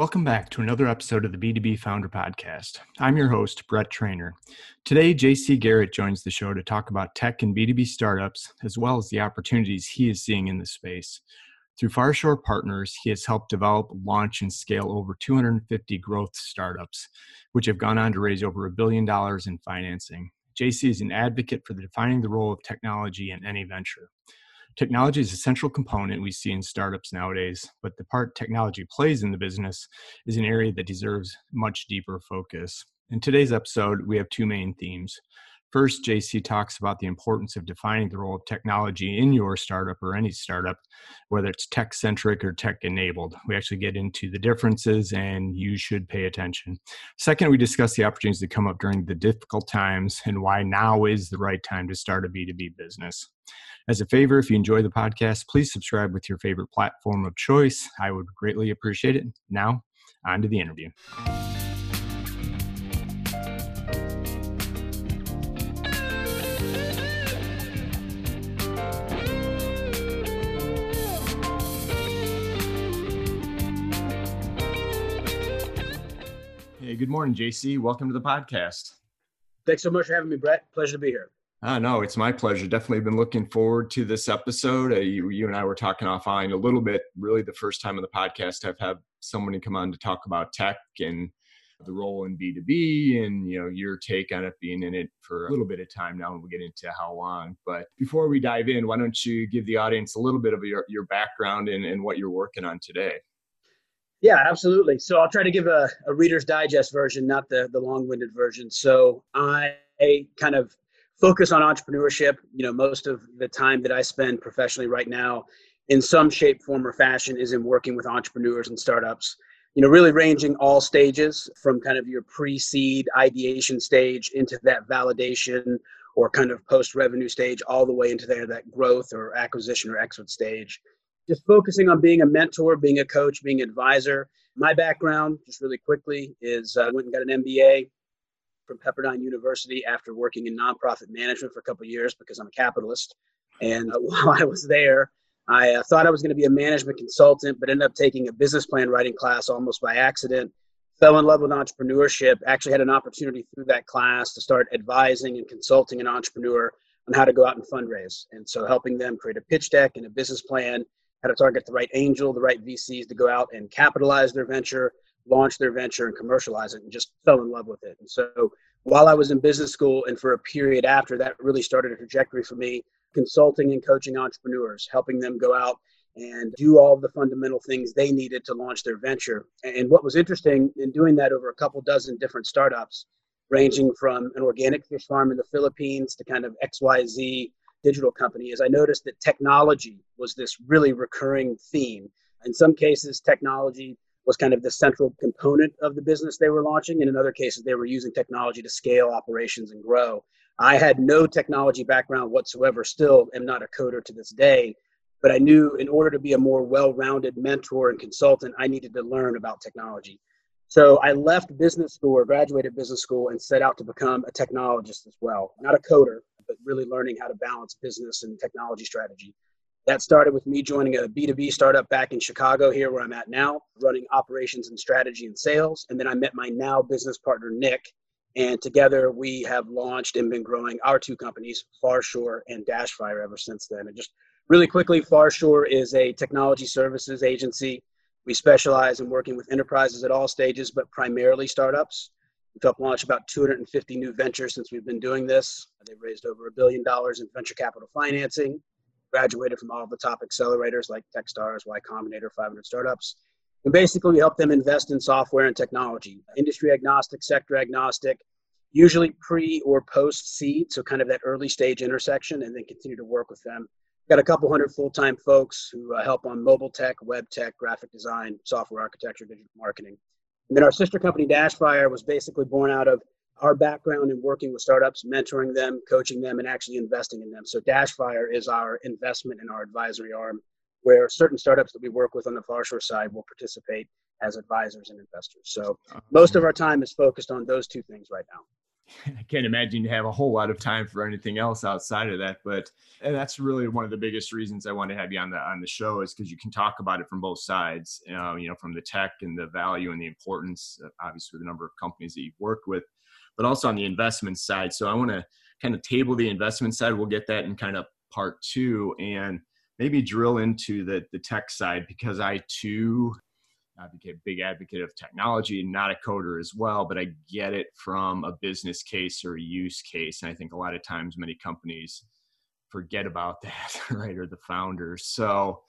Welcome back to another episode of the B2B Founder Podcast. I'm your host, Brett Trainer. Today, JC Garrett joins the show to talk about tech and B2B startups, as well as the opportunities he is seeing in the space. Through Farshore Partners, he has helped develop, launch, and scale over 250 growth startups, which have gone on to raise over a billion dollars in financing. JC is an advocate for defining the role of technology in any venture. Technology is a central component we see in startups nowadays, but the part technology plays in the business is an area that deserves much deeper focus. In today's episode, we have two main themes. First, JC talks about the importance of defining the role of technology in your startup or any startup, whether it's tech centric or tech enabled. We actually get into the differences and you should pay attention. Second, we discuss the opportunities that come up during the difficult times and why now is the right time to start a B2B business. As a favor, if you enjoy the podcast, please subscribe with your favorite platform of choice. I would greatly appreciate it. Now, on to the interview. Good morning, JC. Welcome to the podcast. Thanks so much for having me, Brett. Pleasure to be here. Uh, no, it's my pleasure. Definitely been looking forward to this episode. Uh, you, you and I were talking offline a little bit. Really, the first time on the podcast I've had somebody come on to talk about tech and the role in B2B and you know your take on it being in it for a little bit of time now and we'll get into how long. But before we dive in, why don't you give the audience a little bit of your, your background and, and what you're working on today? Yeah, absolutely. So I'll try to give a, a Reader's Digest version, not the, the long-winded version. So I kind of focus on entrepreneurship. You know, most of the time that I spend professionally right now, in some shape, form, or fashion, is in working with entrepreneurs and startups. You know, really ranging all stages from kind of your pre-seed ideation stage into that validation or kind of post-revenue stage, all the way into there that growth or acquisition or exit stage. Just focusing on being a mentor, being a coach, being an advisor. My background, just really quickly, is I uh, went and got an MBA from Pepperdine University after working in nonprofit management for a couple years because I'm a capitalist. And uh, while I was there, I uh, thought I was going to be a management consultant, but ended up taking a business plan writing class almost by accident. Fell in love with entrepreneurship. Actually, had an opportunity through that class to start advising and consulting an entrepreneur on how to go out and fundraise. And so, helping them create a pitch deck and a business plan, how to target the right angel, the right VCs to go out and capitalize their venture, launch their venture and commercialize it and just fell in love with it. And so while I was in business school and for a period after that really started a trajectory for me, consulting and coaching entrepreneurs, helping them go out and do all the fundamental things they needed to launch their venture. And what was interesting in doing that over a couple dozen different startups, ranging from an organic fish farm in the Philippines to kind of XYZ digital company, is I noticed that technology was this really recurring theme. In some cases, technology was kind of the central component of the business they were launching. And in other cases, they were using technology to scale operations and grow. I had no technology background whatsoever, still am not a coder to this day. But I knew in order to be a more well rounded mentor and consultant, I needed to learn about technology. So I left business school or graduated business school and set out to become a technologist as well. Not a coder, but really learning how to balance business and technology strategy. That started with me joining a B2B startup back in Chicago, here where I'm at now, running operations and strategy and sales. And then I met my now business partner, Nick. And together we have launched and been growing our two companies, Farshore and Dashfire, ever since then. And just really quickly, Farshore is a technology services agency. We specialize in working with enterprises at all stages, but primarily startups. We've helped launch about 250 new ventures since we've been doing this. They've raised over a billion dollars in venture capital financing graduated from all the top accelerators like Techstars, Y Combinator, 500 Startups. And basically, we help them invest in software and technology, industry agnostic, sector agnostic, usually pre or post seed, so kind of that early stage intersection, and then continue to work with them. Got a couple hundred full time folks who uh, help on mobile tech, web tech, graphic design, software architecture, digital marketing. And then our sister company, Dashfire, was basically born out of our background in working with startups, mentoring them, coaching them, and actually investing in them. So Dashfire is our investment and our advisory arm, where certain startups that we work with on the Farshore side will participate as advisors and investors. So most of our time is focused on those two things right now. I can't imagine you have a whole lot of time for anything else outside of that. But and that's really one of the biggest reasons I want to have you on the on the show is because you can talk about it from both sides. Uh, you know, from the tech and the value and the importance, uh, obviously, the number of companies that you've worked with, but also on the investment side. So I want to kind of table the investment side. We'll get that in kind of part two and maybe drill into the the tech side because I too advocate, big advocate of technology, not a coder as well, but I get it from a business case or a use case. And I think a lot of times many companies forget about that, right? Or the founders. So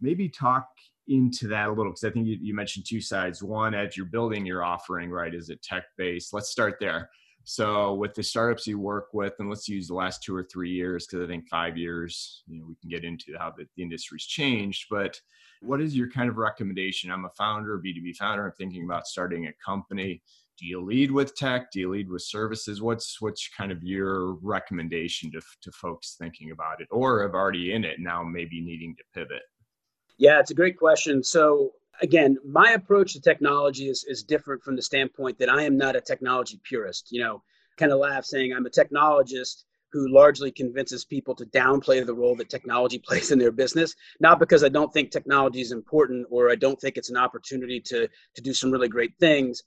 maybe talk into that a little because I think you, you, mentioned two sides. One, as you're building your offering, right? Is it tech based? Let's start there. So with the startups you work with, and let's use the last two or three years because I think five years, you know, we can get into how the, the industry's changed. But what is your kind of recommendation? I'm a founder, B2B founder. I'm thinking about starting a company. Do you lead with tech? Do you lead with services? What's what's kind of your recommendation to, to folks thinking about it or have already in it now maybe needing to pivot? Yeah, it's a great question. So again, my approach to technology is, is different from the standpoint that I am not a technology purist. You know, kind of laugh saying I'm a technologist who largely convinces people to downplay the role that technology plays in their business, not because I don't think technology is important or I don't think it's an opportunity to, to do some really great things,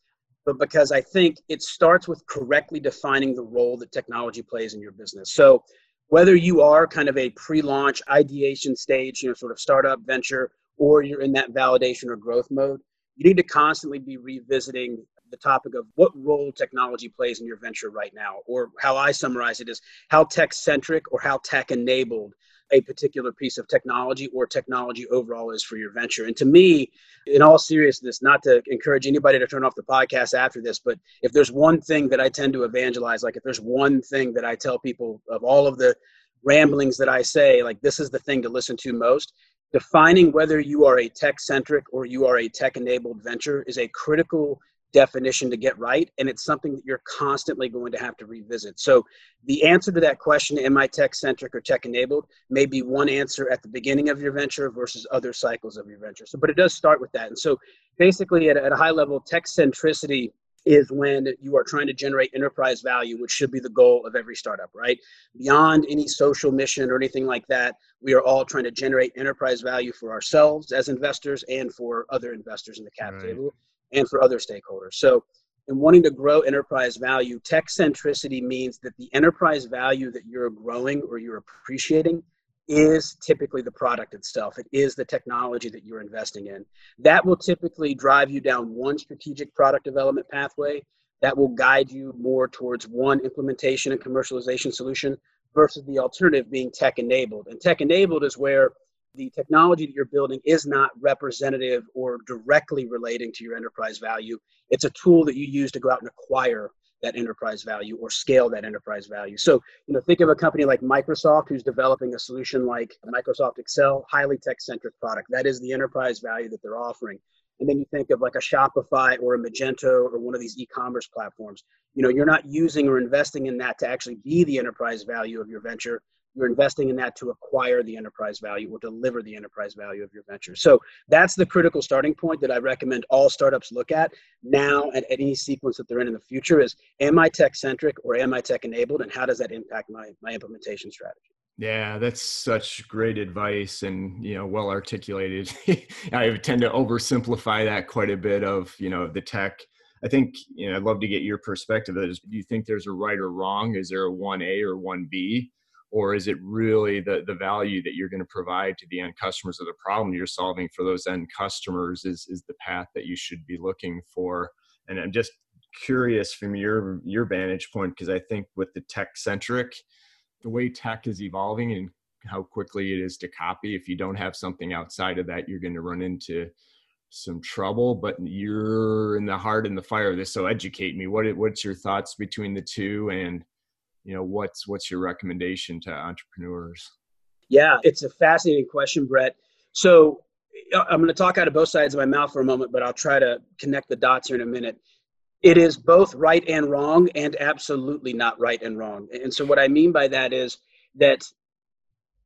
but because I think it starts with correctly defining the role that technology plays in your business. So whether you are kind of a pre-launch ideation stage, you know, sort of startup venture, or you're in that validation or growth mode, you need to constantly be revisiting the topic of what role technology plays in your venture right now, or how I summarize it is how tech centric or how tech enabled a particular piece of technology or technology overall is for your venture. And to me, in all seriousness, not to encourage anybody to turn off the podcast after this, but if there's one thing that I tend to evangelize, like if there's one thing that I tell people of all of the ramblings that I say, like this is the thing to listen to most, defining whether you are a tech centric or you are a tech enabled venture is a critical definition to get right and it's something that you're constantly going to have to revisit so the answer to that question am i tech centric or tech enabled may be one answer at the beginning of your venture versus other cycles of your venture so but it does start with that and so basically at, at a high level tech centricity is when you are trying to generate enterprise value, which should be the goal of every startup, right? Beyond any social mission or anything like that, we are all trying to generate enterprise value for ourselves as investors and for other investors in the cap right. table and for other stakeholders. So, in wanting to grow enterprise value, tech centricity means that the enterprise value that you're growing or you're appreciating is typically the product itself. It is the technology that you're investing in. That will typically drive you down one strategic product development pathway that will guide you more towards one implementation and commercialization solution versus the alternative being tech enabled. And tech enabled is where the technology that you're building is not representative or directly relating to your enterprise value. It's a tool that you use to go out and acquire that enterprise value or scale that enterprise value. So, you know, think of a company like Microsoft who's developing a solution like Microsoft Excel, highly tech-centric product. That is the enterprise value that they're offering. And then you think of like a Shopify or a Magento or one of these e-commerce platforms. You know, you're not using or investing in that to actually be the enterprise value of your venture you're investing in that to acquire the enterprise value or deliver the enterprise value of your venture. So that's the critical starting point that I recommend all startups look at now and at any sequence that they're in in the future is am I tech centric or am I tech enabled and how does that impact my, my implementation strategy? Yeah, that's such great advice and you know well articulated. I tend to oversimplify that quite a bit of, you know, the tech I think you know I'd love to get your perspective. Is do you think there's a right or wrong? Is there a one A or one B? Or is it really the, the value that you're going to provide to the end customers or the problem you're solving for those end customers is, is the path that you should be looking for? And i'm just curious from your your vantage point because i think with the tech centric the way tech is evolving and how quickly it is to copy if you don't have something outside of that you're going to run into some trouble but you're in the heart and the fire of this so educate me. What what's your thoughts between the two and you know what's what's your recommendation to entrepreneurs? Yeah it's a fascinating question brett. So uh, i'm going to talk out of both sides of my mouth for a moment but i'll try to connect the dots here in a minute. It is both right and wrong and absolutely not right and wrong. And so what i mean by that is that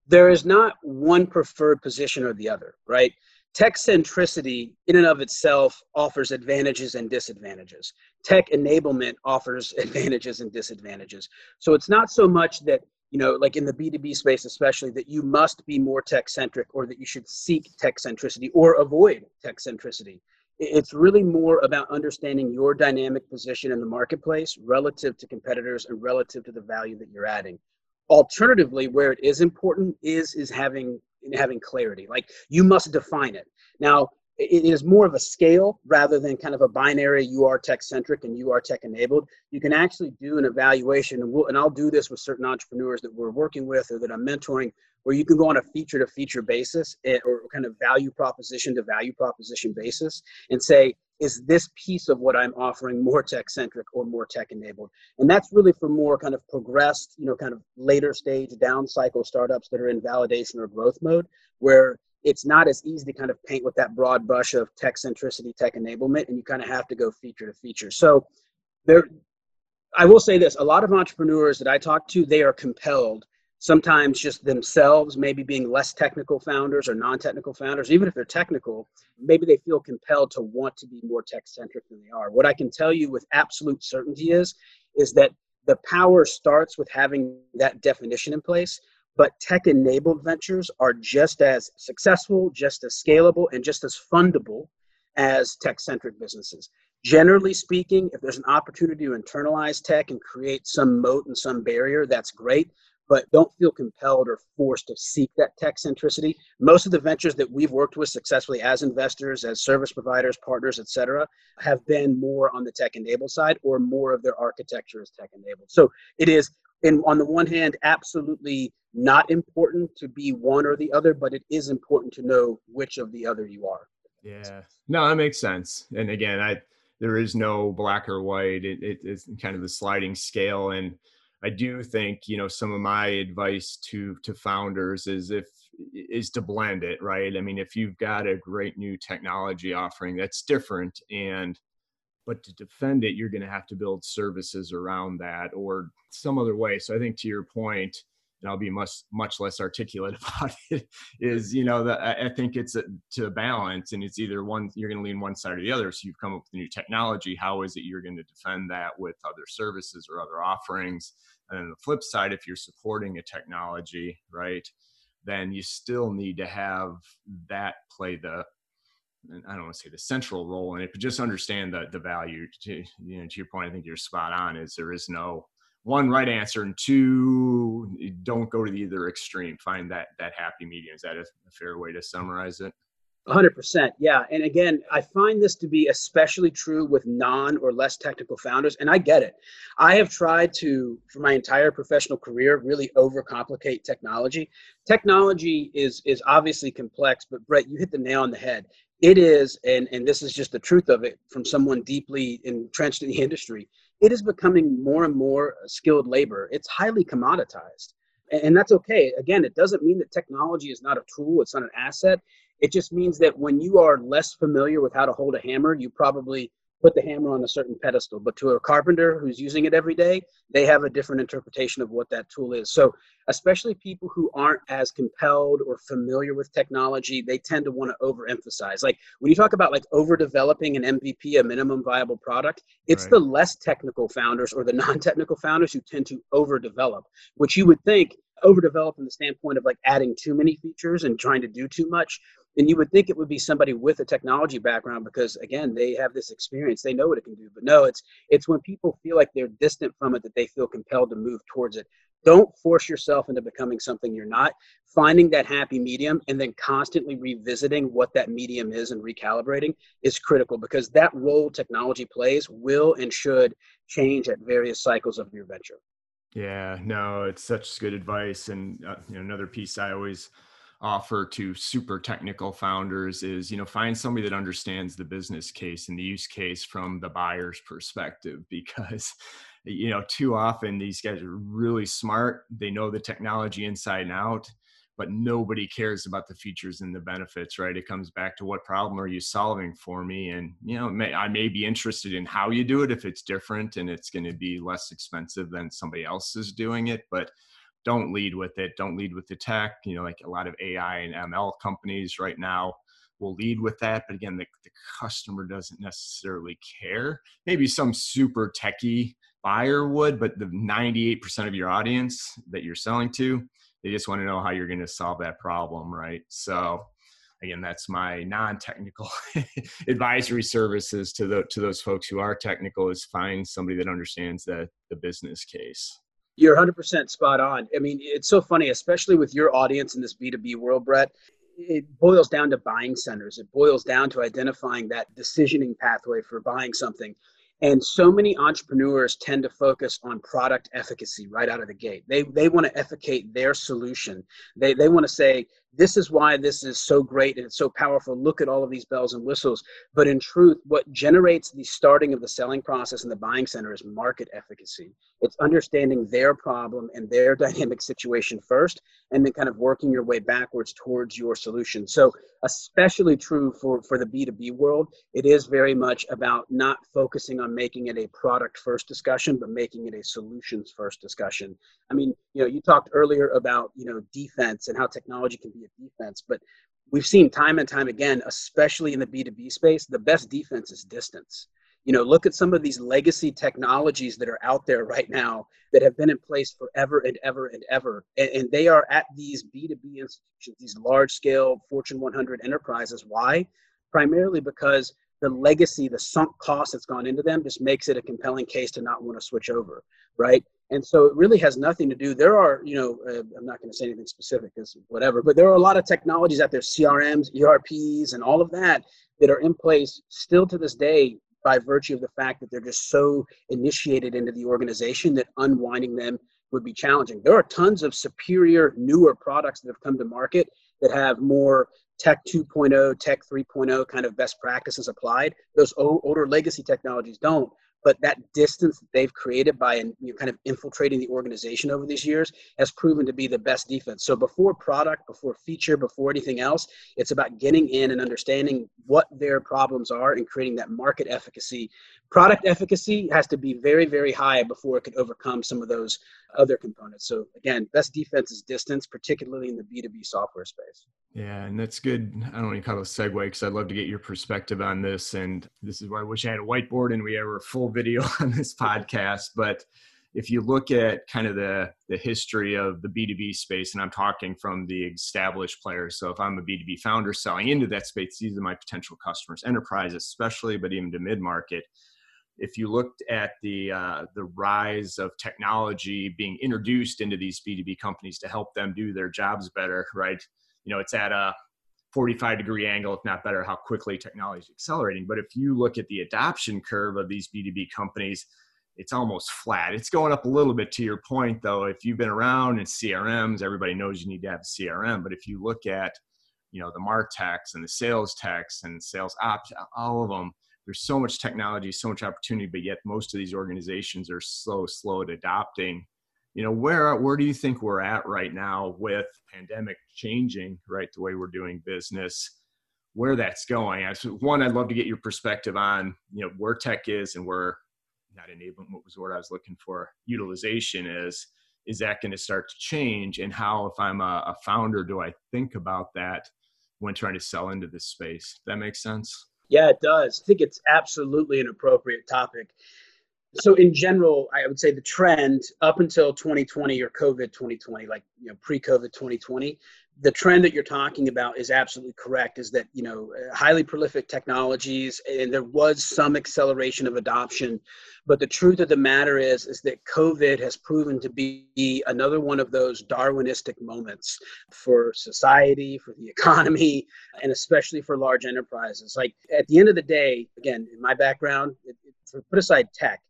there is not one preferred position or the other right tech centricity in and of itself offers advantages and disadvantages. Tech enablement offers advantages and disadvantages. So it's not so much that you know like in the b2b space especially that you must be more tech centric or that you should seek tech centricity or avoid tech centricity it's really more about understanding your dynamic position in the marketplace relative to competitors and relative to the value that you're adding. Alternatively where it is important is is having having clarity. Like you must define it. Now it is more of a scale rather than kind of a binary you are tech centric and you are tech enabled you can actually do an evaluation and, we'll, and i'll do this with certain entrepreneurs that we're working with or that i'm mentoring where you can go on a feature to feature basis eh, or kind of value proposition to value proposition basis and say is this piece of what i'm offering more tech centric or more tech enabled and that's really for more kind of progressed you know kind of later stage down cycle startups that are in validation or growth mode where it's not as easy to kind of paint with that broad brush of tech centricity, tech enablement, and you kind of have to go feature to feature. So there, I will say this: a lot of entrepreneurs that I talk to, they are compelled, sometimes just themselves, maybe being less technical founders or non-technical founders, even if they're technical, maybe they feel compelled to want to be more tech-centric than they are. What I can tell you with absolute certainty is, is that the power starts with having that definition in place but tech enabled ventures are just as successful, just as scalable, and just as fundable as tech centric businesses. Generally speaking, if there's an opportunity to internalize tech and create some moat and some barrier, that's great. But don't feel compelled or forced to seek that tech centricity. Most of the ventures that we've worked with successfully as investors, as service providers, partners, et cetera, have been more on the tech enabled side or more of their architecture is tech enabled. So it is and on the one hand, absolutely not important to be one or the other, but it is important to know which of the other you are. Yeah, no, that makes sense. And again, I there is no black or white. It, it, it's kind of the sliding scale, and I do think you know some of my advice to to founders is if is to blend it right. I mean, if you've got a great new technology offering that's different and but to defend it you're going to have to build services around that or some other way. So i think to your point and i'll be much much less articulate about it is you know that i think it's a, to balance and it's either one you're going to lean one side or the other. So you've come up with a new technology. How is it you're going to defend that with other services or other offerings and then the flip side if you're supporting a technology right then you still need to have that play the I don't want to say the central role in it, but just understand the the value. To you know, to your point, I think you're spot on. Is there is no one right answer, and two, don't go to the either extreme. Find that that happy medium. Is that a, a fair way to summarize it? 100% yeah and again i find this to be especially true with non or less technical founders and i get it. I have tried to for my entire professional career really overcomplicate technology. Technology is is obviously complex but brett you hit the nail on the head. It is and and this is just the truth of it from someone deeply entrenched in the industry. It is becoming more and more skilled labor. It's highly commoditized and that's okay. Again it doesn't mean that technology is not a tool it's not an asset it just means that when you are less familiar with how to hold a hammer, you probably put the hammer on a certain pedestal. But to a carpenter who's using it every day, they have a different interpretation of what that tool is. So, especially people who aren't as compelled or familiar with technology, they tend to want to overemphasize. Like when you talk about like overdeveloping an MVP, a minimum viable product, it's right. the less technical founders or the non-technical founders who tend to overdevelop, which you would think overdevelop in the standpoint of like adding too many features and trying to do too much and you would think it would be somebody with a technology background because again they have this experience. They know what it can do. But no it's it's when people feel like they're distant from it that they feel compelled to move towards it. Don't force yourself into becoming something you're not. Finding that happy medium and then constantly revisiting what that medium is and recalibrating is critical because that role technology plays will and should change at various cycles of your venture. Yeah no it's such good advice. And uh, you know, another piece i always offer to super technical founders is you know find somebody that understands the business case and the use case from the buyer's perspective because you know too often these guys are really smart they know the technology inside and out but nobody cares about the features and the benefits right? It comes back to what problem are you solving for me? And you know may, i may be interested in how you do it if it's different and it's going to be less expensive than somebody else is doing it but don't lead with it. Don't lead with the tech. You know, like a lot of AI and ML companies right now, will lead with that. But again, the, the customer doesn't necessarily care. Maybe some super techie buyer would, but the 98% of your audience that you're selling to, they just want to know how you're going to solve that problem, right? So again, that's my non-technical advisory services to the to those folks who are technical is find somebody that understands the the business case. You're 100% spot on. I mean, it's so funny, especially with your audience in this B2B world, Brett. It boils down to buying centers. It boils down to identifying that decisioning pathway for buying something. And so many entrepreneurs tend to focus on product efficacy right out of the gate. They, they want to efficate their solution. They, they want to say, this is why this is so great and it's so powerful. Look at all of these bells and whistles. But in truth, what generates the starting of the selling process in the buying center is market efficacy. It's understanding their problem and their dynamic situation first, and then kind of working your way backwards towards your solution. So, especially true for, for the B2B world, it is very much about not focusing on making it a product first discussion, but making it a solutions first discussion. I mean, you know, you talked earlier about, you know, defense and how technology can be defense. But we've seen time and time again, especially in the B2B space, the best defense is distance. You know, look at some of these legacy technologies that are out there right now that have been in place forever and ever and ever. And, and they are at these B2B institutions, these large scale Fortune 100 enterprises. Why? Primarily because the legacy, the sunk cost that's gone into them just makes it a compelling case to not want to switch over, right? And so it really has nothing to do. There are, you know, uh, I'm not going to say anything specific because whatever, but there are a lot of technologies out there, CRMs, ERPs, and all of that that are in place still to this day by virtue of the fact that they're just so initiated into the organization that unwinding them would be challenging. There are tons of superior, newer products that have come to market that have more tech 2.0, tech 3.0 kind of best practices applied. Those older legacy technologies don't but that distance that they've created by you kind of infiltrating the organization over these years has proven to be the best defense. So before product, before feature, before anything else, it's about getting in and understanding what their problems are and creating that market efficacy. Product efficacy has to be very, very high before it could overcome some of those other components. So again, best defense is distance, particularly in the B2B software space. Yeah, and that's good. I don't want to call it a segue because I'd love to get your perspective on this. And this is why I wish I had a whiteboard and we ever a full video on this podcast. But if you look at kind of the the history of the B2B space, and I'm talking from the established players. So if I'm a B2B founder selling into that space, these are my potential customers, enterprise especially, but even to mid market. If you looked at the uh, the rise of technology being introduced into these B2B companies to help them do their jobs better, right? you know it's at a 45 degree angle if not better how quickly technology is accelerating. But if you look at the adoption curve of these b2b companies it's almost flat. It's going up a little bit to your point though. If you've been around in crms everybody knows you need to have a crm but if you look at you know the martechs and the sales techs and sales ops all of them there's so much technology so much opportunity but yet most of these organizations are so slow at adopting. You know where where do you think we're at right now with pandemic changing right the way we're doing business? Where that's going? As one i'd love to get your perspective on you know where tech is and where not enablement what was word i was looking for utilization is. Is that going to start to change? And how if i'm a, a founder do i think about that when trying to sell into this space? That makes sense yeah it does. I think it's absolutely an appropriate topic so in general, I would say the trend up until 2020 or COVID 2020, like you know pre-COVID 2020, the trend that you're talking about is absolutely correct. Is that you know uh, highly prolific technologies, and there was some acceleration of adoption, but the truth of the matter is is that COVID has proven to be another one of those Darwinistic moments for society, for the economy, and especially for large enterprises. Like at the end of the day, again, in my background, it, it, put aside tech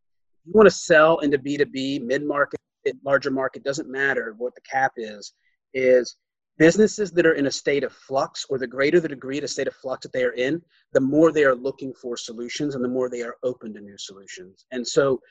you want to sell into B2B, mid market, larger market, doesn't matter what the cap is, is businesses that are in a state of flux or the greater the degree of state of flux that they are in, the more they are looking for solutions and the more they are open to new solutions. And so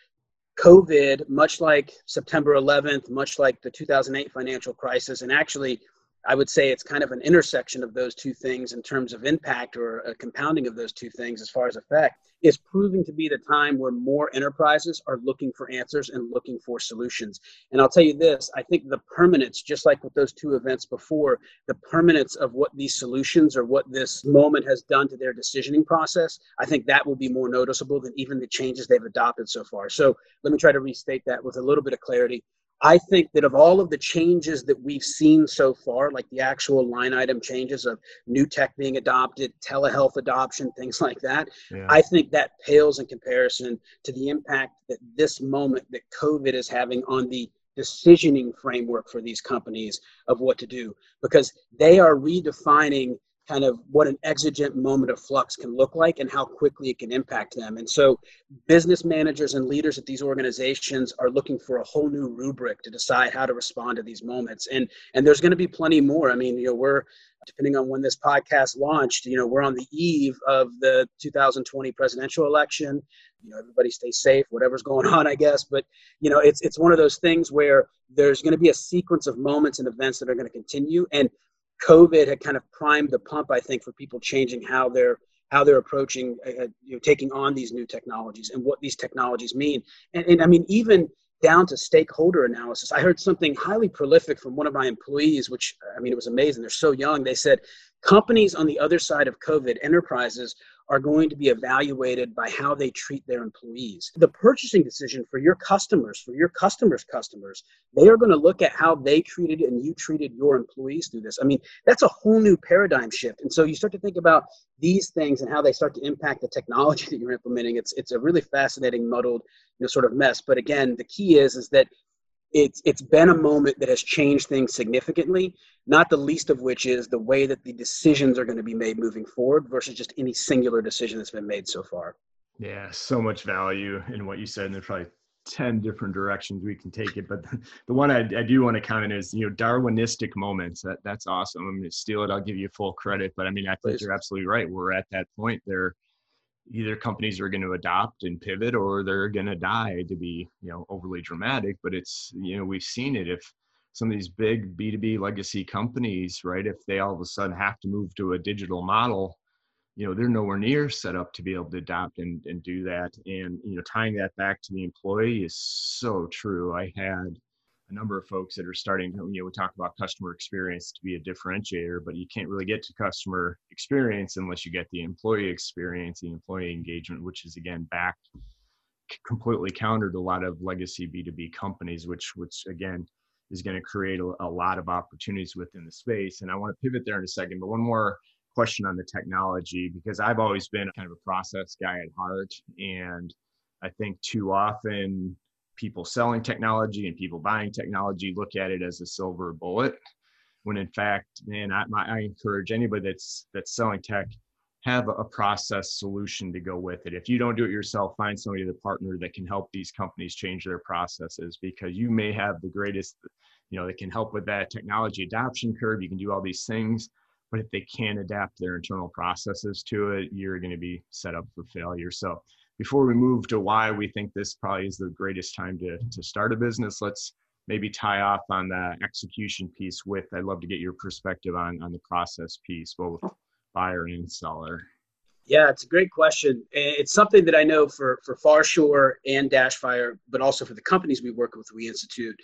COVID, much like September 11th, much like the 2008 financial crisis, and actually I would say it's kind of an intersection of those two things in terms of impact or a compounding of those two things as far as effect is proving to be the time where more enterprises are looking for answers and looking for solutions. And I'll tell you this I think the permanence, just like with those two events before, the permanence of what these solutions or what this moment has done to their decisioning process, I think that will be more noticeable than even the changes they've adopted so far. So let me try to restate that with a little bit of clarity. I think that of all of the changes that we've seen so far, like the actual line item changes of new tech being adopted, telehealth adoption, things like that, yeah. I think that pales in comparison to the impact that this moment that COVID is having on the decisioning framework for these companies of what to do because they are redefining kind of what an exigent moment of flux can look like and how quickly it can impact them. And so, business managers and leaders at these organizations are looking for a whole new rubric to decide how to respond to these moments. And and there's going to be plenty more. I mean, you know, we're depending on when this podcast launched, you know, we're on the eve of the 2020 presidential election. You know, everybody stay safe, whatever's going on, I guess. But you know, it's it's one of those things where there's going to be a sequence of moments and events that are going to continue, and COVID had kind of primed the pump, I think, for people changing how they're how they're approaching, uh, uh, you know, taking on these new technologies and what these technologies mean. And, and I mean, even down to stakeholder analysis. I heard something highly prolific from one of my employees, which I mean, it was amazing. They're so young. They said companies on the other side of COVID, enterprises, are going to be evaluated by how they treat their employees. The purchasing decision for your customers, for your customers' customers, they are going to look at how they treated and you treated your employees through this. I mean, that's a whole new paradigm shift. And so you start to think about these things and how they start to impact the technology that you're implementing. It's it's a really fascinating, muddled, you know, sort of mess. But again, the key is is that it's it's been a moment that has changed things significantly not the least of which is the way that the decisions are going to be made moving forward versus just any singular decision that's been made so far. Yeah so much value in what you said and there's probably 10 different directions we can take it but the one i, I do want to comment is you know darwinistic moments that that's awesome. I'm going to steal it i'll give you full credit but i mean i think Please. you're absolutely right. We're at that point there either companies are going to adopt and pivot or they're going to die to be you know overly dramatic but it's you know we've seen it. If some of these big b2b legacy companies right if they all of a sudden have to move to a digital model you know they're nowhere near set up to be able to adopt and, and do that. And you know tying that back to the employee is so true. I had a number of folks that are starting to, you know, we talk about customer experience to be a differentiator, but you can't really get to customer experience unless you get the employee experience, the employee engagement, which is again back completely countered a lot of legacy B2B companies, which, which again, is going to create a, a lot of opportunities within the space. And I want to pivot there in a second, but one more question on the technology, because I've always been kind of a process guy at heart. And I think too often people selling technology and people buying technology look at it as a silver bullet. When in fact man I, my, I encourage anybody that's that's selling tech have a process solution to go with it. If you don't do it yourself find somebody to partner that can help these companies change their processes because you may have the greatest you know that can help with that technology adoption curve. You can do all these things but if they can't adapt their internal processes to it you're going to be set up for failure. So before we move to why we think this probably is the greatest time to, to start a business, let's maybe tie off on the execution piece with, I'd love to get your perspective on, on the process piece, both buyer and seller. Yeah, it's a great question. It's something that I know for, for Farshore and Dashfire, but also for the companies we work with, we institute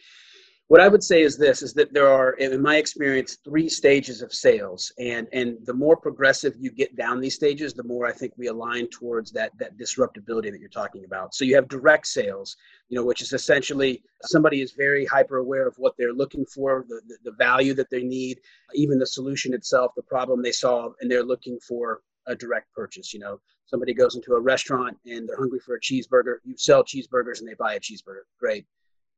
what I would say is this: is that there are, in my experience, three stages of sales, and and the more progressive you get down these stages, the more I think we align towards that that disruptability that you're talking about. So you have direct sales, you know, which is essentially somebody is very hyper aware of what they're looking for, the, the, the value that they need, even the solution itself, the problem they solve, and they're looking for a direct purchase. You know, somebody goes into a restaurant and they're hungry for a cheeseburger. You sell cheeseburgers and they buy a cheeseburger. Great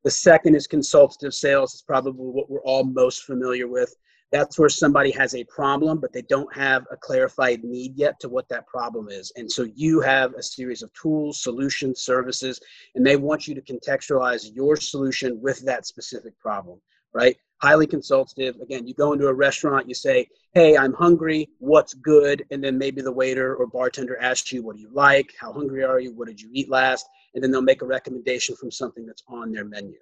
the second is consultative sales. It's probably what we're all most familiar with. That's where somebody has a problem, but they don't have a clarified need yet to what that problem is. And so you have a series of tools, solutions, services, and they want you to contextualize your solution with that specific problem, right? Highly consultative. Again, you go into a restaurant, you say, Hey, I'm hungry. What's good? And then maybe the waiter or bartender asks you, What do you like? How hungry are you? What did you eat last? And then they'll make a recommendation from something that's on their menu.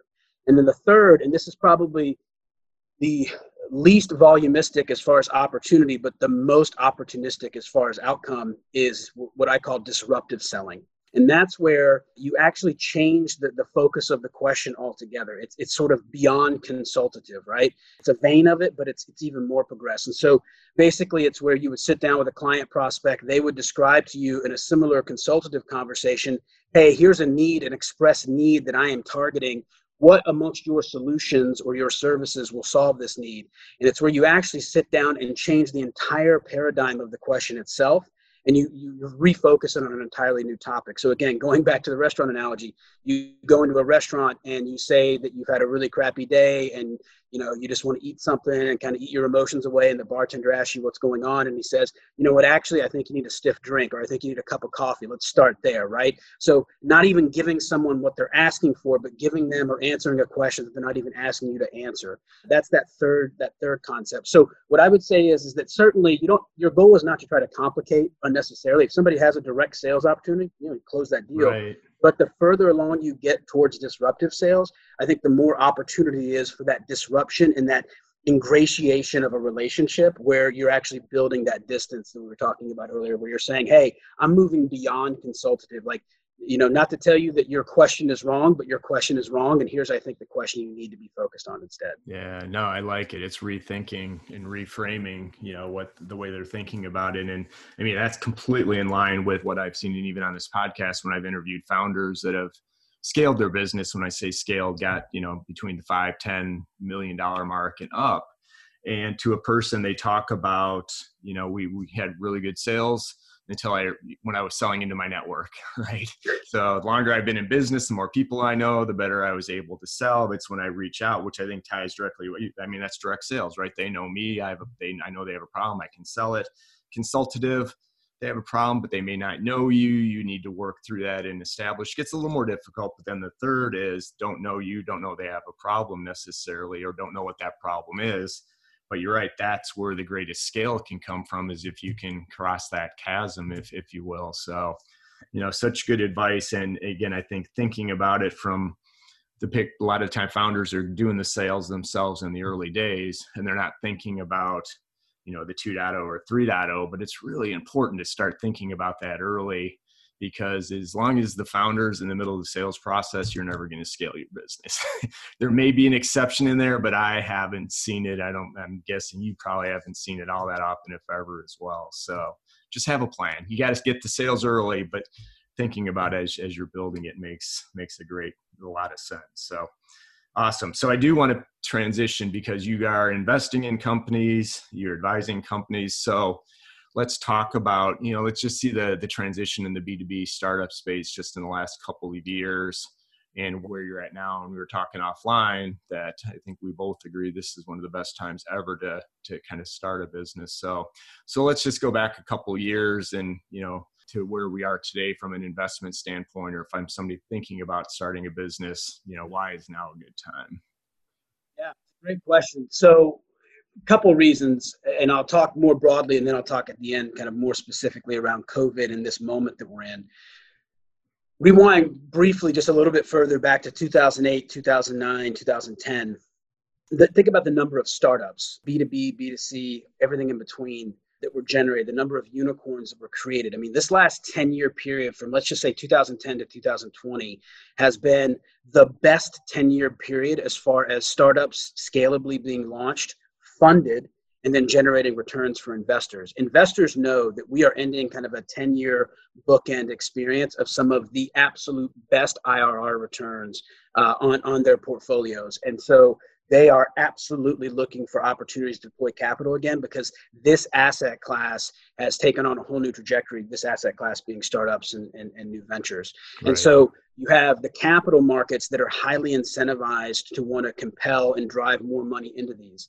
And then the third, and this is probably the least volumistic as far as opportunity, but the most opportunistic as far as outcome is what I call disruptive selling. And that's where you actually change the, the focus of the question altogether. It's, it's sort of beyond consultative, right? It's a vein of it, but it's, it's even more progressive. And so basically, it's where you would sit down with a client prospect. They would describe to you in a similar consultative conversation hey, here's a need, an express need that I am targeting what amongst your solutions or your services will solve this need and it's where you actually sit down and change the entire paradigm of the question itself and you, you refocus it on an entirely new topic. So again going back to the restaurant analogy you go into a restaurant and you say that you've had a really crappy day and you know you just want to eat something and kind of eat your emotions away and the bartender asks you what's going on and he says you know what actually i think you need a stiff drink or i think you need a cup of coffee let's start there right? So not even giving someone what they're asking for but giving them or answering a question that they're not even asking you to answer. That's that third that third concept. So what i would say is is that certainly you don't your goal is not to try to complicate unnecessarily. If somebody has a direct sales opportunity you know you close that deal. Right. But the further along you get towards disruptive sales, I think the more opportunity is for that disruption and that ingratiation of a relationship where you're actually building that distance that we were talking about earlier, where you're saying, Hey, I'm moving beyond consultative. Like you know, not to tell you that your question is wrong, but your question is wrong. And here's, I think, the question you need to be focused on instead. Yeah, no, I like it. It's rethinking and reframing, you know, what the way they're thinking about it. And I mean, that's completely in line with what I've seen, and even on this podcast when I've interviewed founders that have scaled their business. When I say scaled, got, you know, between the five, ten million dollar mark and up. And to a person, they talk about, you know, we, we had really good sales until I when I was selling into my network, right? So the longer I've been in business, the more people I know, the better I was able to sell. It's when I reach out, which I think ties directly. I mean, that's direct sales, right? They know me. I have a, they I know they have a problem. I can sell it. Consultative, they have a problem, but they may not know you. You need to work through that and establish. It Gets a little more difficult. But then the third is don't know you, don't know they have a problem necessarily, or don't know what that problem is but you're right that's where the greatest scale can come from is if you can cross that chasm if if you will. So you know such good advice and again i think thinking about it from the pick a lot of time founders are doing the sales themselves in the early days and they're not thinking about you know the 2.0 or 3.0 but it's really important to start thinking about that early because as long as the founders in the middle of the sales process you're never going to scale your business. There may be an exception in there but i haven't seen it. I don't i'm guessing you probably haven't seen it all that often if ever as well. So just have a plan. You got to get the sales early but thinking about as, as you're building it makes makes a great a lot of sense. So awesome. So i do want to transition because you are investing in companies you're advising companies. So let's talk about you know let's just see the the transition in the b2b startup space just in the last couple of years and where you're at now. And we were talking offline that i think we both agree this is one of the best times ever to to kind of start a business. So so let's just go back a couple years and you know to where we are today from an investment standpoint or if i'm somebody thinking about starting a business you know why is now a good time? Yeah great question. So couple reasons, and I'll talk more broadly, and then I'll talk at the end, kind of more specifically around COVID and this moment that we're in. Rewind briefly, just a little bit further back to 2008, 2009, 2010. The, think about the number of startups, B2B, B2C, everything in between that were generated, the number of unicorns that were created. I mean, this last 10 year period from let's just say 2010 to 2020 has been the best 10 year period as far as startups scalably being launched funded and then generating returns for investors. Investors know that we are ending kind of a 10 year bookend experience of some of the absolute best IRR returns uh, on, on their portfolios. And so they are absolutely looking for opportunities to deploy capital again because this asset class has taken on a whole new trajectory. This asset class being startups and, and, and new ventures. Right. And so you have the capital markets that are highly incentivized to want to compel and drive more money into these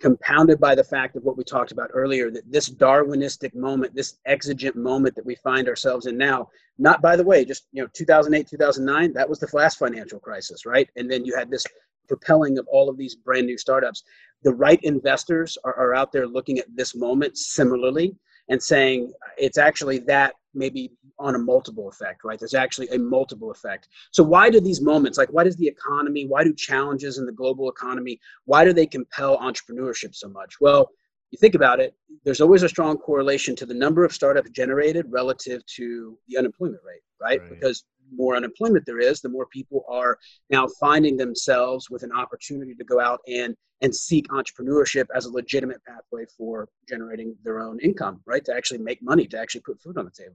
compounded by the fact of what we talked about earlier that this darwinistic moment this exigent moment that we find ourselves in now not by the way just you know 2008 2009 that was the last financial crisis right? And then you had this propelling of all of these brand new startups. The right investors are, are out there looking at this moment similarly and saying it's actually that maybe on a multiple effect, right? There's actually a multiple effect. So why do these moments, like why does the economy, why do challenges in the global economy, why do they compel entrepreneurship so much? Well, you think about it, there's always a strong correlation to the number of startups generated relative to the unemployment rate, right? right. Because more unemployment there is, the more people are now finding themselves with an opportunity to go out and and seek entrepreneurship as a legitimate pathway for generating their own income, right? To actually make money, to actually put food on the table.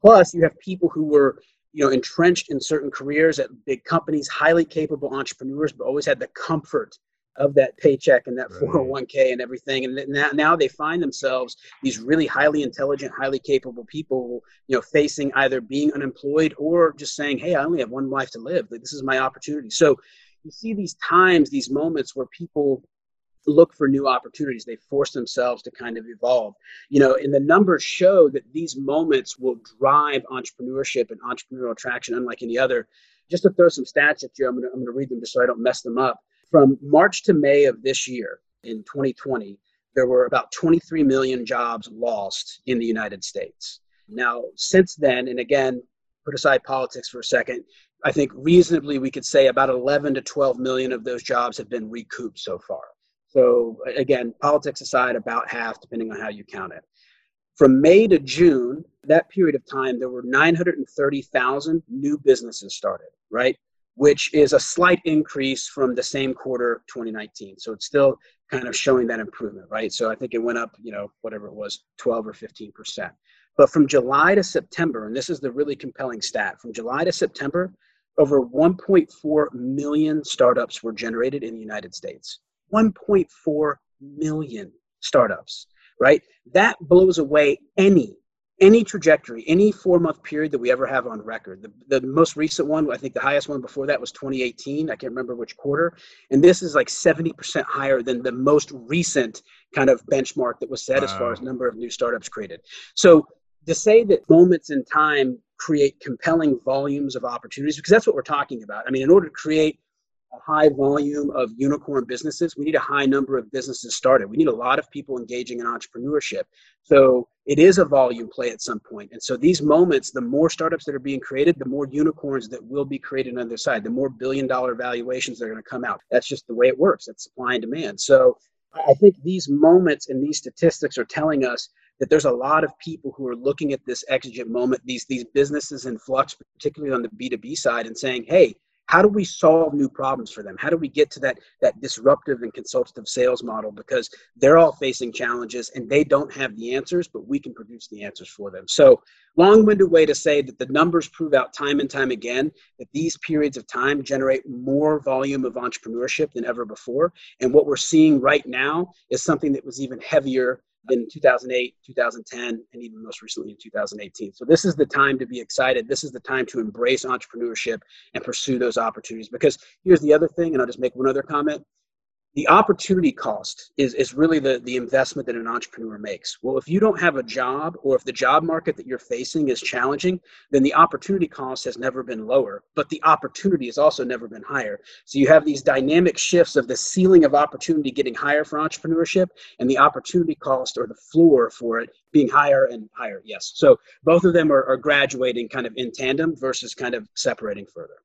Plus, you have people who were you know entrenched in certain careers at big companies, highly capable entrepreneurs, but always had the comfort of that paycheck and that right. 401k and everything. And now, now they find themselves these really highly intelligent highly capable people you know facing either being unemployed or just saying hey i only have one life to live. Like, this is my opportunity. So you see these times these moments where people look for new opportunities. They force themselves to kind of evolve. You know and the numbers show that these moments will drive entrepreneurship and entrepreneurial traction unlike any other. Just to throw some stats at you i'm going to, I'm going to read them just so i don't mess them up from March to May of this year, in 2020, there were about 23 million jobs lost in the United States. Now, since then, and again, put aside politics for a second, I think reasonably we could say about 11 to 12 million of those jobs have been recouped so far. So, again, politics aside, about half, depending on how you count it. From May to June, that period of time, there were 930,000 new businesses started, right? Which is a slight increase from the same quarter 2019. So it's still kind of showing that improvement, right? So I think it went up, you know, whatever it was, 12 or 15 percent. But from July to September, and this is the really compelling stat, from July to September, over 1.4 million startups were generated in the United States. 1.4 million startups, right? That blows away any any trajectory, any four month period that we ever have on record. The, the most recent one, I think the highest one before that was 2018. I can't remember which quarter. And this is like 70% higher than the most recent kind of benchmark that was set wow. as far as number of new startups created. So to say that moments in time create compelling volumes of opportunities, because that's what we're talking about. I mean, in order to create a high volume of unicorn businesses, we need a high number of businesses started. We need a lot of people engaging in entrepreneurship. So it is a volume play at some point. And so these moments, the more startups that are being created, the more unicorns that will be created on their side, the more billion dollar valuations that are going to come out. That's just the way it works. That's supply and demand. So I think these moments and these statistics are telling us that there's a lot of people who are looking at this exigent moment, these these businesses in flux, particularly on the B2B side, and saying, hey, how do we solve new problems for them? How do we get to that that disruptive and consultative sales model? Because they're all facing challenges and they don't have the answers but we can produce the answers for them. So long-winded way to say that the numbers prove out time and time again that these periods of time generate more volume of entrepreneurship than ever before. And what we're seeing right now is something that was even heavier in 2008, 2010, and even most recently in 2018. So this is the time to be excited. This is the time to embrace entrepreneurship and pursue those opportunities. Because here's the other thing, and I'll just make one other comment the opportunity cost is, is really the, the investment that an entrepreneur makes. Well, if you don't have a job or if the job market that you're facing is challenging, then the opportunity cost has never been lower, but the opportunity has also never been higher. So you have these dynamic shifts of the ceiling of opportunity getting higher for entrepreneurship and the opportunity cost or the floor for it being higher and higher. Yes. So both of them are, are graduating kind of in tandem versus kind of separating further.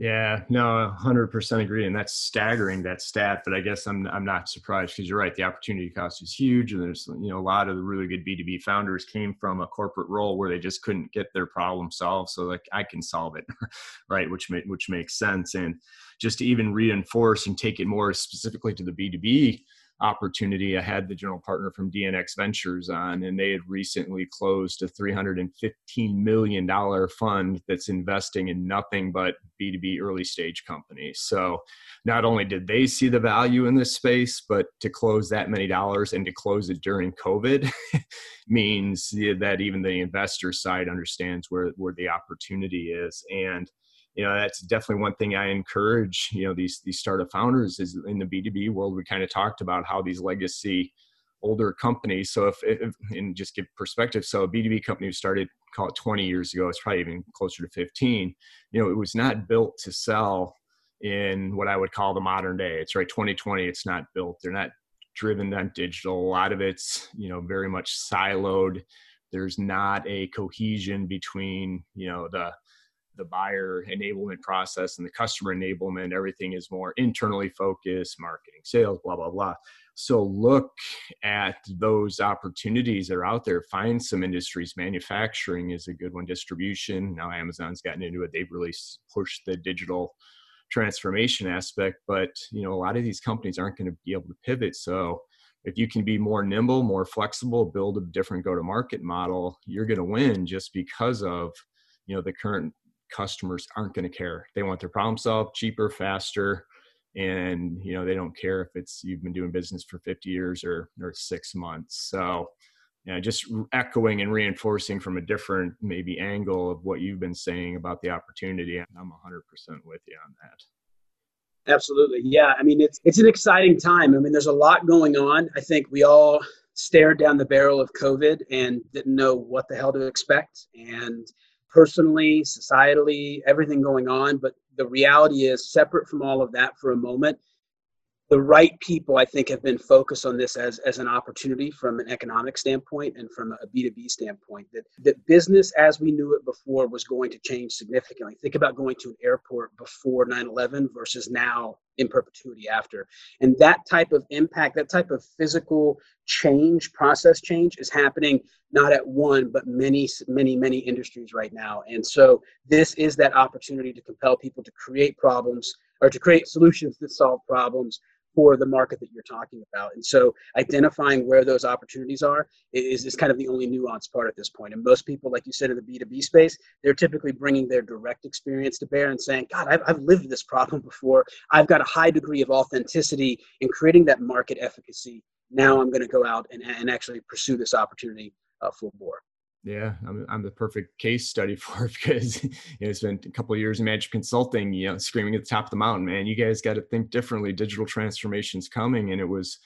Yeah, no, 100% agree. And that's staggering, that stat. But I guess I'm, I'm not surprised because you're right. The opportunity cost is huge. And there's, you know, a lot of the really good B2B founders came from a corporate role where they just couldn't get their problem solved. So, like, I can solve it, right? Which, which makes sense. And just to even reinforce and take it more specifically to the B2B opportunity. I had the general partner from DNX Ventures on, and they had recently closed a $315 million fund that's investing in nothing but B2B early stage companies. So not only did they see the value in this space, but to close that many dollars and to close it during COVID means that even the investor side understands where, where the opportunity is. And you know that's definitely one thing i encourage you know these these startup founders is in the b2b world we kind of talked about how these legacy older companies so if, if and just give perspective so a b2b company started call it 20 years ago it's probably even closer to 15 you know it was not built to sell in what i would call the modern day it's right 2020 it's not built they're not driven on digital. A lot of it's, you know, very much siloed. There's not a cohesion between, you know, the the buyer enablement process and the customer enablement. Everything is more internally focused, marketing, sales, blah, blah, blah. So look at those opportunities that are out there. Find some industries. Manufacturing is a good one. Distribution. Now Amazon's gotten into it. They've really pushed the digital transformation aspect. But you know, a lot of these companies aren't going to be able to pivot. So if you can be more nimble, more flexible, build a different go-to-market model, you're going to win just because of you know the current customers aren't going to care. They want their problem solved cheaper, faster and you know they don't care if it's you've been doing business for 50 years or or six months. So you know, just echoing and reinforcing from a different maybe angle of what you've been saying about the opportunity i'm 100% with you on that. Absolutely. Yeah i mean it's it's an exciting time. I mean there's a lot going on. I think we all stared down the barrel of covid and didn't know what the hell to expect and personally, societally, everything going on. But the reality is, separate from all of that for a moment, the right people, I think, have been focused on this as, as an opportunity from an economic standpoint and from a B2B standpoint. That, that business as we knew it before was going to change significantly. Think about going to an airport before 9 11 versus now in perpetuity after. And that type of impact, that type of physical change, process change is happening not at one, but many, many, many industries right now. And so this is that opportunity to compel people to create problems or to create solutions that solve problems for the market that you're talking about. And so identifying where those opportunities are is, is kind of the only nuanced part at this point. And most people, like you said, in the B2B space, they're typically bringing their direct experience to bear and saying, God, I've, I've lived this problem before. I've got a high degree of authenticity in creating that market efficacy. Now I'm going to go out and, and actually pursue this opportunity uh, full bore. Yeah, I'm, I'm the perfect case study for it because you know, it's been a couple of years in management consulting, you know, screaming at the top of the mountain, man, you guys got to think differently. Digital transformation's coming. And it was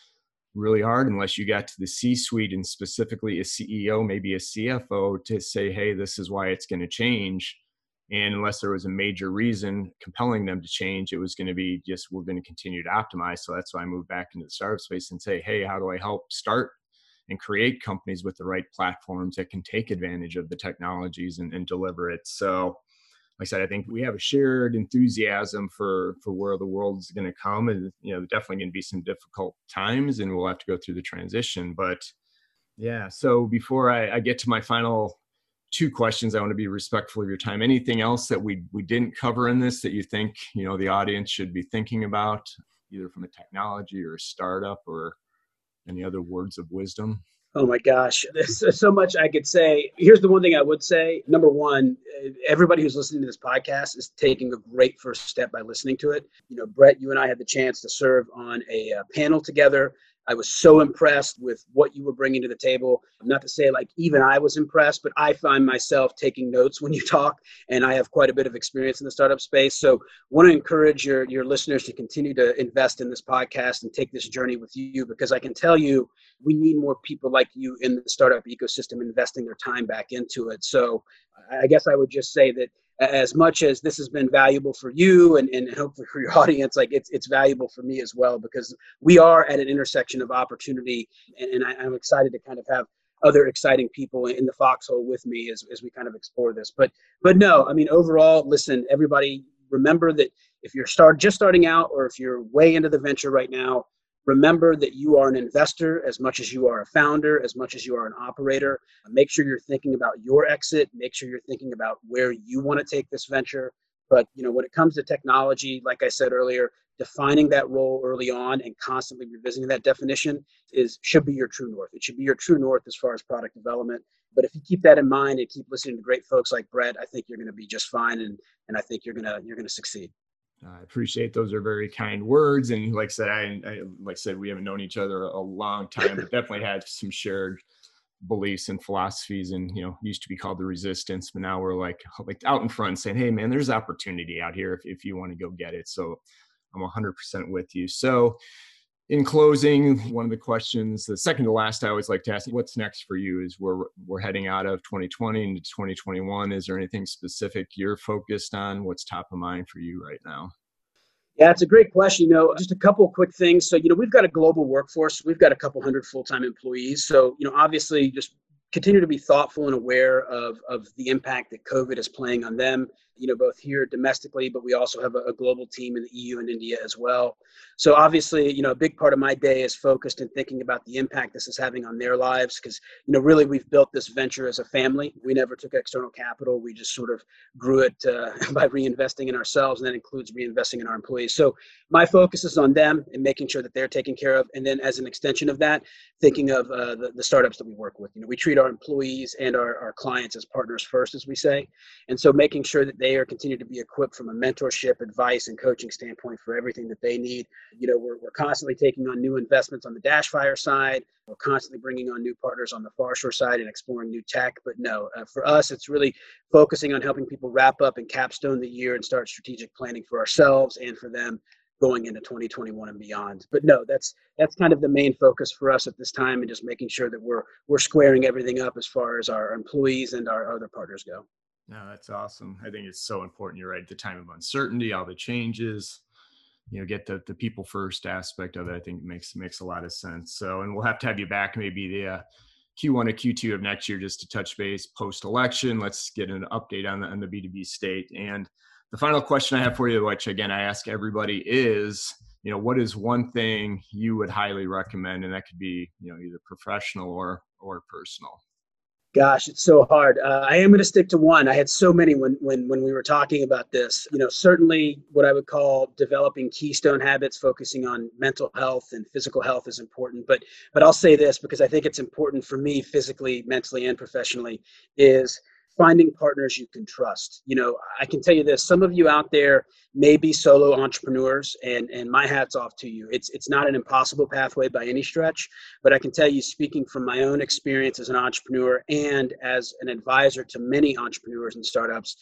really hard unless you got to the C suite and specifically a CEO, maybe a CFO to say, hey, this is why it's going to change. And unless there was a major reason compelling them to change, it was going to be just, we're going to continue to optimize. So that's why I moved back into the startup space and say, hey, how do I help start and create companies with the right platforms that can take advantage of the technologies and, and deliver it. So, like I said, I think we have a shared enthusiasm for for where the world is going to come, and you know, definitely going to be some difficult times, and we'll have to go through the transition. But yeah, so before I, I get to my final two questions, I want to be respectful of your time. Anything else that we we didn't cover in this that you think you know the audience should be thinking about, either from a technology or a startup or any other words of wisdom? Oh my gosh, there's so much I could say. Here's the one thing I would say. Number one, everybody who's listening to this podcast is taking a great first step by listening to it. You know, Brett, you and I had the chance to serve on a, a uh, panel together I was so impressed with what you were bringing to the table. Not to say like even I was impressed, but I find myself taking notes when you talk, and I have quite a bit of experience in the startup space. So, want to encourage your your listeners to continue to invest in this podcast and take this journey with you because I can tell you we need more people like you in the startup ecosystem investing their time back into it. So, I guess I would just say that as much as this has been valuable for you and, and hopefully for your audience, like it's, it's valuable for me as well, because we are at an intersection of opportunity. And, and I, I'm excited to kind of have other exciting people in the foxhole with me as, as we kind of explore this. But, but no, I mean, overall, listen, everybody remember that if you're start just starting out or if you're way into the venture right now, Remember that you are an investor as much as you are a founder, as much as you are an operator. Make sure you're thinking about your exit. Make sure you're thinking about where you want to take this venture. But you know, when it comes to technology, like I said earlier, defining that role early on and constantly revisiting that definition is should be your true north. It should be your true north as far as product development. But if you keep that in mind and keep listening to great folks like Brett, I think you're going to be just fine, and and I think you're gonna you're gonna succeed. I appreciate those are very kind words. And like I said, I, I, like I said, we haven't known each other a long time, but definitely had some shared beliefs and philosophies. And you know, used to be called the resistance, but now we're like like out in front saying, "Hey, man, there's opportunity out here if if you want to go get it." So I'm 100% with you. So in closing, one of the questions, the second to last, I always like to ask, what's next for you? Is we're we're heading out of 2020 into 2021. Is there anything specific you're focused on? What's top of mind for you right now? Yeah, it's a great question. You know, just a couple quick things. So, you know, we've got a global workforce. We've got a couple hundred full-time employees. So, you know, obviously, just continue to be thoughtful and aware of of the impact that COVID is playing on them you know, both here domestically, but we also have a, a, global team in the EU and India as well. So obviously, you know, a big part of my day is focused in thinking about the impact this is having on their lives because, you know, really we've built this venture as a family. We never took external capital. We just sort of grew it uh, by reinvesting in ourselves, and that includes reinvesting in our employees. So my focus is on them and making sure that they're taken care of. And then as an extension of that, thinking of uh, the, the startups that we work with. You know, we treat our employees and our, our clients as partners first, as we say. And so making sure that they are continue to be equipped from a mentorship, advice, and coaching standpoint for everything that they need. You know, we're, we're constantly taking on new investments on the Dashfire side. We're constantly bringing on new partners on the Farshore side and exploring new tech. But no, uh, for us, it's really focusing on helping people wrap up and capstone the year and start strategic planning for ourselves and for them going into 2021 and beyond. But no, that's that's kind of the main focus for us at this time, and just making sure that we're we're squaring everything up as far as our employees and our other partners go. No, that's awesome. I think it's so important. You're right. The time of uncertainty, all the changes, you know, get the the people first aspect of it. I think makes makes a lot of sense. So, and we'll have to have you back maybe the uh, Q1 or Q2 of next year just to touch base post election. Let's get an update on the on the B2B state. And the final question I have for you, which again I ask everybody, is you know what is one thing you would highly recommend, and that could be you know either professional or or personal. Gosh, it's so hard. Uh, I am going to stick to one. I had so many when when when we were talking about this. You know, certainly what I would call developing keystone habits, focusing on mental health and physical health is important. But but I'll say this because I think it's important for me physically, mentally, and professionally is finding partners you can trust. You know, I can tell you this, some of you out there may be solo entrepreneurs and and my hats off to you. It's it's not an impossible pathway by any stretch, but I can tell you speaking from my own experience as an entrepreneur and as an advisor to many entrepreneurs and startups,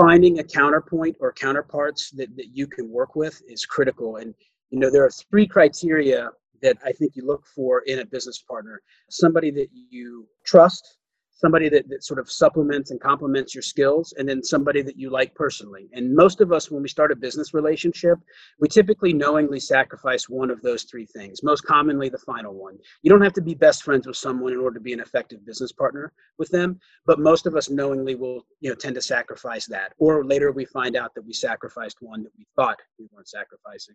finding a counterpoint or counterparts that, that you can work with is critical. And you know, there are three criteria that I think you look for in a business partner. Somebody that you trust, somebody that, that sort of supplements and complements your skills and then somebody that you like personally. And most of us when we start a business relationship we typically knowingly sacrifice one of those three things most commonly the final one. You don't have to be best friends with someone in order to be an effective business partner with them but most of us knowingly will you know tend to sacrifice that. Or later we find out that we sacrificed one that we thought we weren't sacrificing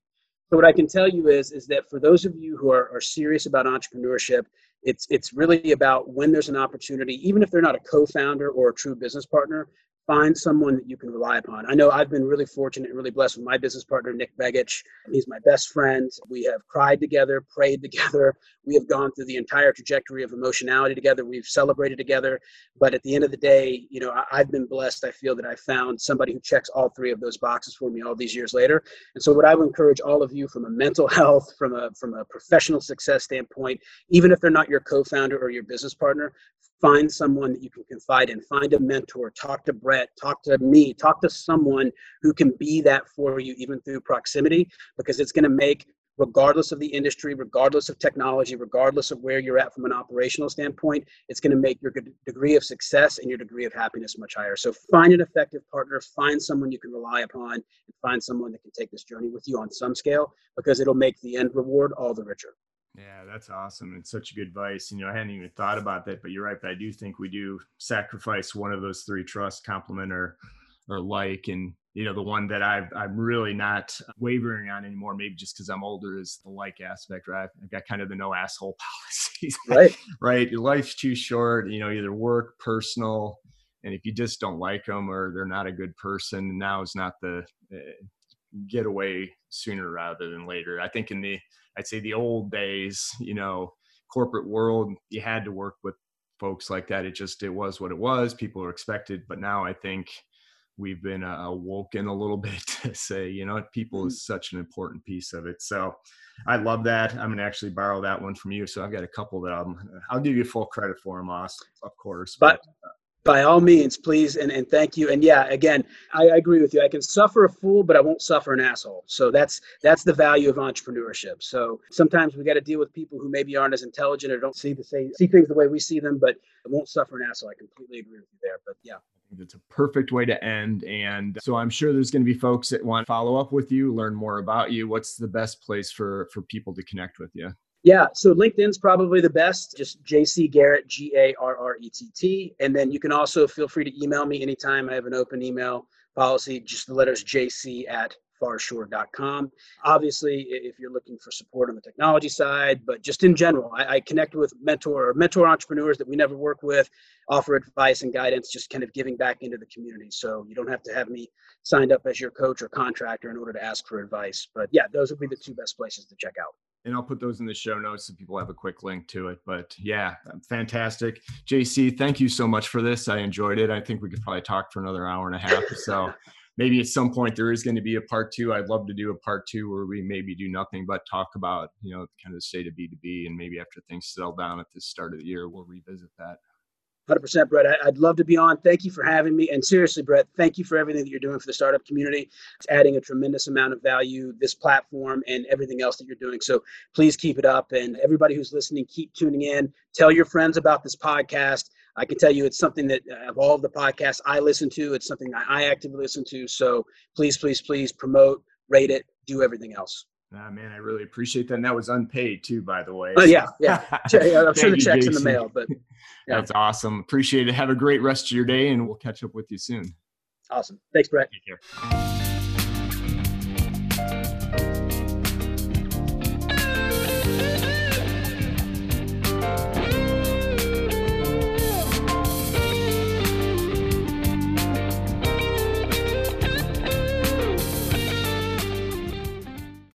so what I can tell you is, is that for those of you who are, are serious about entrepreneurship, it's it's really about when there's an opportunity, even if they're not a co-founder or a true business partner, find someone that you can rely upon. I know I've been really fortunate and really blessed with my business partner, Nick Begich. He's my best friend. We have cried together, prayed together. We have gone through the entire trajectory of emotionality together. We've celebrated together. But at the end of the day, you know, I, have been blessed. I feel that I found somebody who checks all three of those boxes for me all these years later. And so what I would encourage all of you from a mental health, from a from a professional success standpoint, even if they're not your co-founder or your business partner, find someone that you can confide in find a mentor talk to brett talk to me talk to someone who can be that for you even through proximity because it's going to make regardless of the industry regardless of technology regardless of where you're at from an operational standpoint it's going to make your degree of success and your degree of happiness much higher. So find an effective partner find someone you can rely upon and find someone that can take this journey with you on some scale because it'll make the end reward all the richer yeah, that's awesome. It's such a good advice. You know, I hadn't even thought about that, but you're right. But I do think we do sacrifice one of those three trust, complement, or or like. And you know, the one that I've I'm really not wavering on anymore, maybe just because I'm older, is the like aspect. Right, I've got kind of the no asshole policies. Right, right. Your life's too short. You know, either work, personal, and if you just don't like them or they're not a good person, now is not the uh, get away sooner rather than later. I think in the I'd say the old days, you know, corporate world, you had to work with folks like that. It just it was what it was. People were expected, but now I think we've been uh, awoken a little bit to say, you know, people mm-hmm. is such an important piece of it. So I love that. I'm gonna actually borrow that one from you. So I've got a couple that I'm, I'll give you full credit for them, of course. But, but by all means, please and, and thank you. And yeah, again, I, I, agree with you. I can suffer a fool, but I won't suffer an asshole. So that's that's the value of entrepreneurship. So sometimes we got to deal with people who maybe aren't as intelligent or don't see the see things the way we see them, but I won't suffer an asshole. I completely agree with you there. But yeah. It's a perfect way to end. And so I'm sure there's going to be folks that want to follow up with you, learn more about you. What's the best place for for people to connect with you? Yeah, so LinkedIn's probably the best. Just JC Garrett, G A R R E T T. And then you can also feel free to email me anytime. I have an open email policy, just the letters JC at farshore.com. Obviously, if you're looking for support on the technology side, but just in general, I, I connect with mentor or mentor entrepreneurs that we never work with, offer advice and guidance, just kind of giving back into the community. So you don't have to have me signed up as your coach or contractor in order to ask for advice. But yeah, those would be the two best places to check out and I'll put those in the show notes so people have a quick link to it. But yeah, fantastic. JC, thank you so much for this. I enjoyed it. I think we could probably talk for another hour and a half so. maybe at some point there is going to be a part two. I'd love to do a part two where we maybe do nothing but talk about, you know, kind of the state of B2B. And maybe after things settle down at the start of the year, we'll revisit that. 100% brett. I'd love to be on. Thank you for having me. And seriously brett thank you for everything that you're doing for the startup community. It's adding a tremendous amount of value this platform and everything else that you're doing. So please keep it up. And everybody who's listening keep tuning in. Tell your friends about this podcast. I can tell you it's something that uh, of all of the podcasts i listen to it's something i actively listen to. So please please please promote rate it do everything else Ah, man, I really appreciate that. And that was unpaid too, by the way. Oh, yeah. Yeah. I'm sure the check's in the mail, but yeah. that's awesome. Appreciate it. Have a great rest of your day and we'll catch up with you soon. Awesome. Thanks, Brett. Take care.